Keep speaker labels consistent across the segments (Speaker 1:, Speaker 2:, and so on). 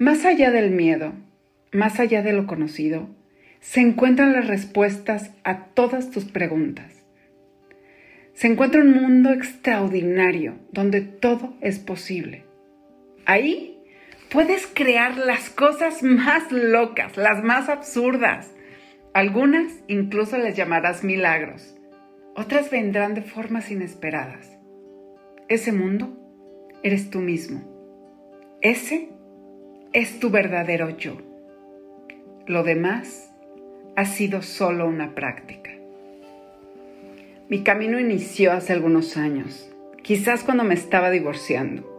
Speaker 1: Más allá del miedo, más allá de lo conocido, se encuentran las respuestas a todas tus preguntas. Se encuentra un mundo extraordinario donde todo es posible. Ahí puedes crear las cosas más locas, las más absurdas. Algunas incluso les llamarás milagros. Otras vendrán de formas inesperadas. Ese mundo eres tú mismo. Ese es tu verdadero yo. Lo demás ha sido solo una práctica. Mi camino inició hace algunos años, quizás cuando me estaba divorciando.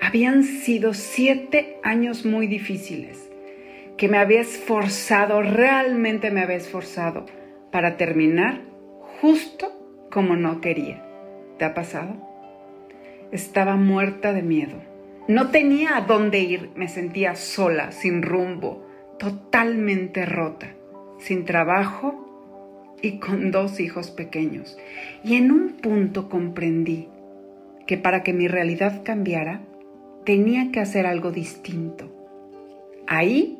Speaker 1: Habían sido siete años muy difíciles, que me había esforzado, realmente me había esforzado para terminar justo como no quería. ¿Te ha pasado? Estaba muerta de miedo no tenía a dónde ir, me sentía sola, sin rumbo, totalmente rota, sin trabajo y con dos hijos pequeños. Y en un punto comprendí que para que mi realidad cambiara, tenía que hacer algo distinto. Ahí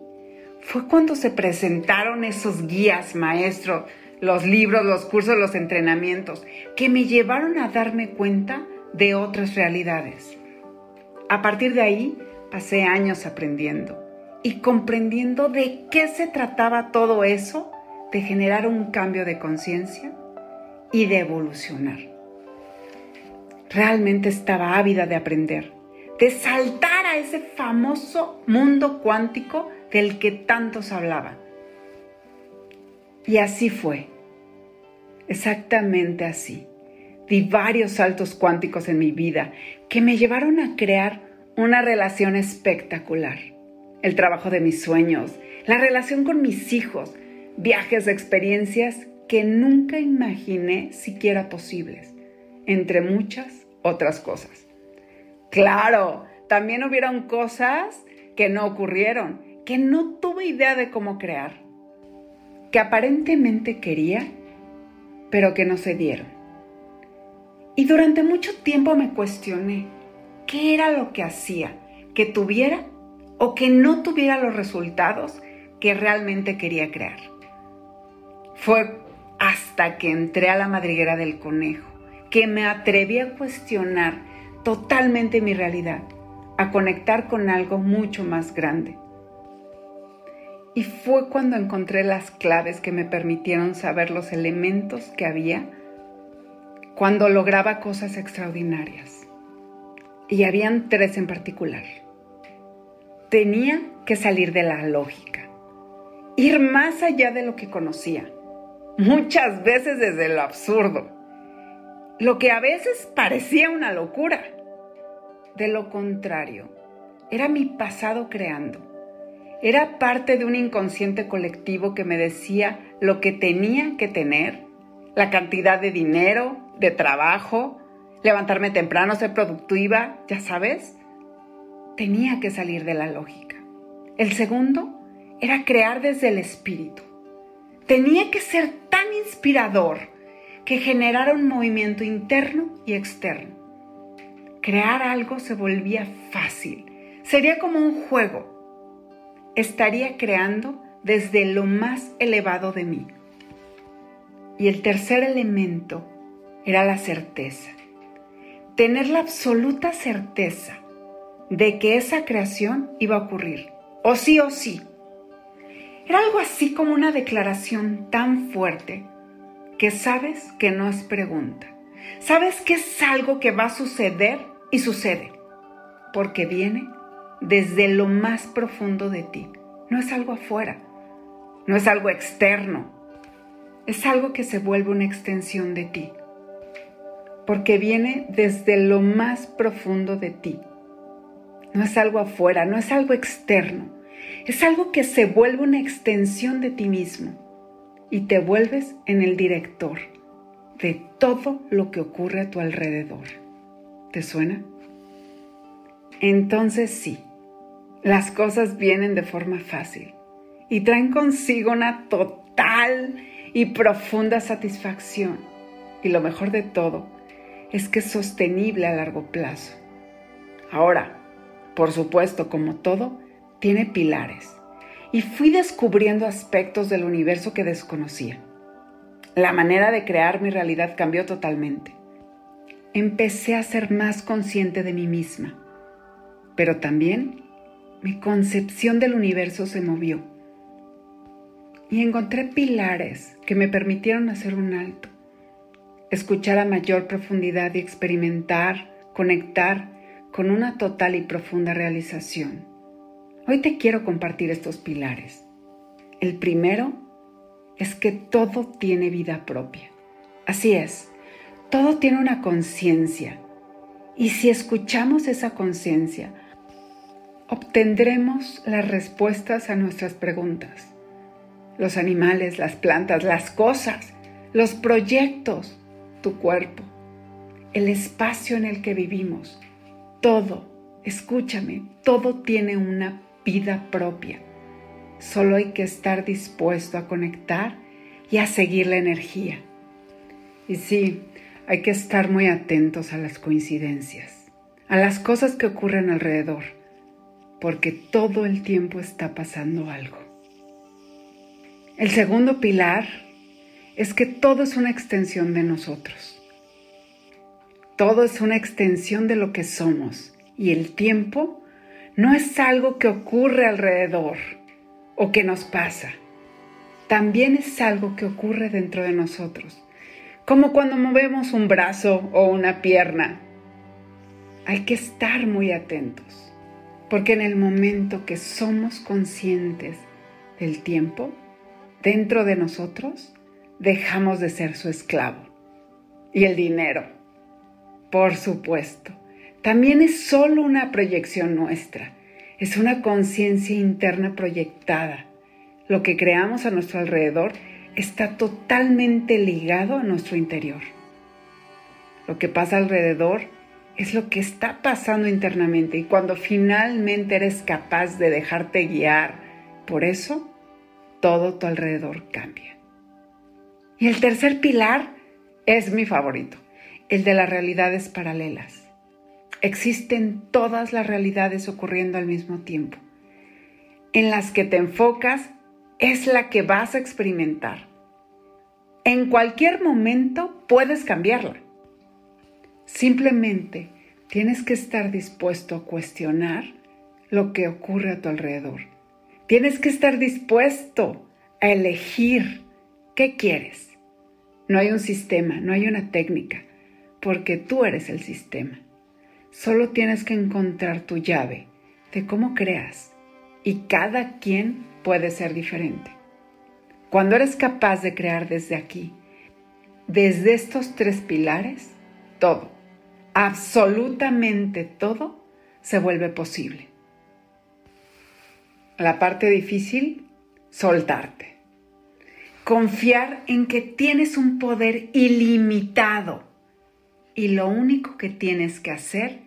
Speaker 1: fue cuando se presentaron esos guías, maestros, los libros, los cursos, los entrenamientos, que me llevaron a darme cuenta de otras realidades. A partir de ahí pasé años aprendiendo y comprendiendo de qué se trataba todo eso, de generar un cambio de conciencia y de evolucionar. Realmente estaba ávida de aprender, de saltar a ese famoso mundo cuántico del que tantos hablaban. Y así fue, exactamente así. Di varios saltos cuánticos en mi vida que me llevaron a crear una relación espectacular. El trabajo de mis sueños, la relación con mis hijos, viajes experiencias que nunca imaginé siquiera posibles, entre muchas otras cosas. Claro, también hubieron cosas que no ocurrieron, que no tuve idea de cómo crear, que aparentemente quería, pero que no se dieron. Y durante mucho tiempo me cuestioné, ¿qué era lo que hacía? ¿Que tuviera o que no tuviera los resultados que realmente quería crear? Fue hasta que entré a la madriguera del conejo que me atreví a cuestionar totalmente mi realidad, a conectar con algo mucho más grande. Y fue cuando encontré las claves que me permitieron saber los elementos que había cuando lograba cosas extraordinarias. Y habían tres en particular. Tenía que salir de la lógica, ir más allá de lo que conocía, muchas veces desde lo absurdo, lo que a veces parecía una locura. De lo contrario, era mi pasado creando. Era parte de un inconsciente colectivo que me decía lo que tenía que tener, la cantidad de dinero, de trabajo, levantarme temprano, ser productiva, ya sabes, tenía que salir de la lógica. El segundo era crear desde el espíritu. Tenía que ser tan inspirador que generara un movimiento interno y externo. Crear algo se volvía fácil. Sería como un juego. Estaría creando desde lo más elevado de mí. Y el tercer elemento era la certeza. Tener la absoluta certeza de que esa creación iba a ocurrir, o sí o sí. Era algo así como una declaración tan fuerte que sabes que no es pregunta. Sabes que es algo que va a suceder y sucede, porque viene desde lo más profundo de ti. No es algo afuera, no es algo externo, es algo que se vuelve una extensión de ti porque viene desde lo más profundo de ti. No es algo afuera, no es algo externo, es algo que se vuelve una extensión de ti mismo y te vuelves en el director de todo lo que ocurre a tu alrededor. ¿Te suena? Entonces sí, las cosas vienen de forma fácil y traen consigo una total y profunda satisfacción. Y lo mejor de todo, es que es sostenible a largo plazo. Ahora, por supuesto, como todo, tiene pilares y fui descubriendo aspectos del universo que desconocía. La manera de crear mi realidad cambió totalmente. Empecé a ser más consciente de mí misma, pero también mi concepción del universo se movió y encontré pilares que me permitieron hacer un alto, escuchar a mayor profundidad y experimentar, conectar con una total y profunda realización. Hoy te quiero compartir estos pilares. El primero es que todo tiene vida propia. Así es, todo tiene una conciencia. Y si escuchamos esa conciencia, obtendremos las respuestas a nuestras preguntas. Los animales, las plantas, las cosas, los proyectos, tu cuerpo, el espacio en el que vivimos, todo, escúchame, todo tiene una vida propia. Solo hay que estar dispuesto a conectar y a seguir la energía. Y sí, hay que estar muy atentos a las coincidencias, a las cosas que ocurren alrededor, porque todo el tiempo está pasando algo. El segundo pilar es que todo es una extensión de nosotros. Todo es una extensión de lo que somos y el tiempo no es algo que ocurre alrededor o que nos pasa. También es algo que ocurre dentro de nosotros, como cuando movemos un brazo o una pierna. Hay que estar muy atentos, porque en el momento que somos conscientes del tiempo, dentro de nosotros, dejamos de ser su esclavo. Y el dinero, por supuesto también es solo una proyección nuestra, es una conciencia interna proyectada. Lo que creamos a nuestro alrededor está totalmente ligado a nuestro interior. Lo que pasa alrededor es lo que está pasando internamente y cuando finalmente eres capaz de dejarte guiar por eso, todo tu alrededor cambia. Y el tercer pilar es mi favorito, el de las realidades paralelas. Existen todas las realidades ocurriendo al mismo tiempo. En las que te enfocas es la que vas a experimentar. En cualquier momento puedes cambiarla. Simplemente tienes que estar dispuesto a cuestionar lo que ocurre a tu alrededor. Tienes que estar dispuesto a elegir qué quieres. No hay un sistema, no hay una técnica, porque tú eres el sistema. Solo tienes que encontrar tu llave de cómo creas y cada quien puede ser diferente. Cuando eres capaz de crear desde aquí, desde estos tres pilares, todo, absolutamente todo, se vuelve posible. La parte difícil, soltarte. Confiar en que tienes un poder ilimitado y lo único que tienes que hacer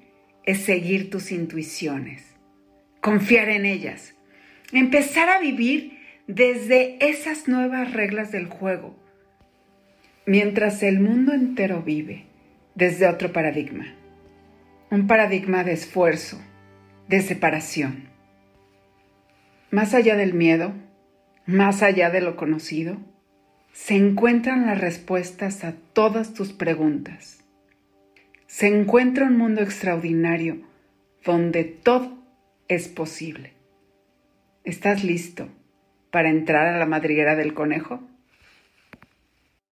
Speaker 1: es seguir tus intuiciones, confiar en ellas, empezar a vivir desde esas nuevas reglas del juego, mientras el mundo entero vive desde otro paradigma, un paradigma de esfuerzo, de separación. Más allá del miedo, más allá de lo conocido, se encuentran las respuestas a todas tus preguntas se encuentra un mundo extraordinario donde todo es posible. ¿Estás listo para entrar a la madriguera del conejo?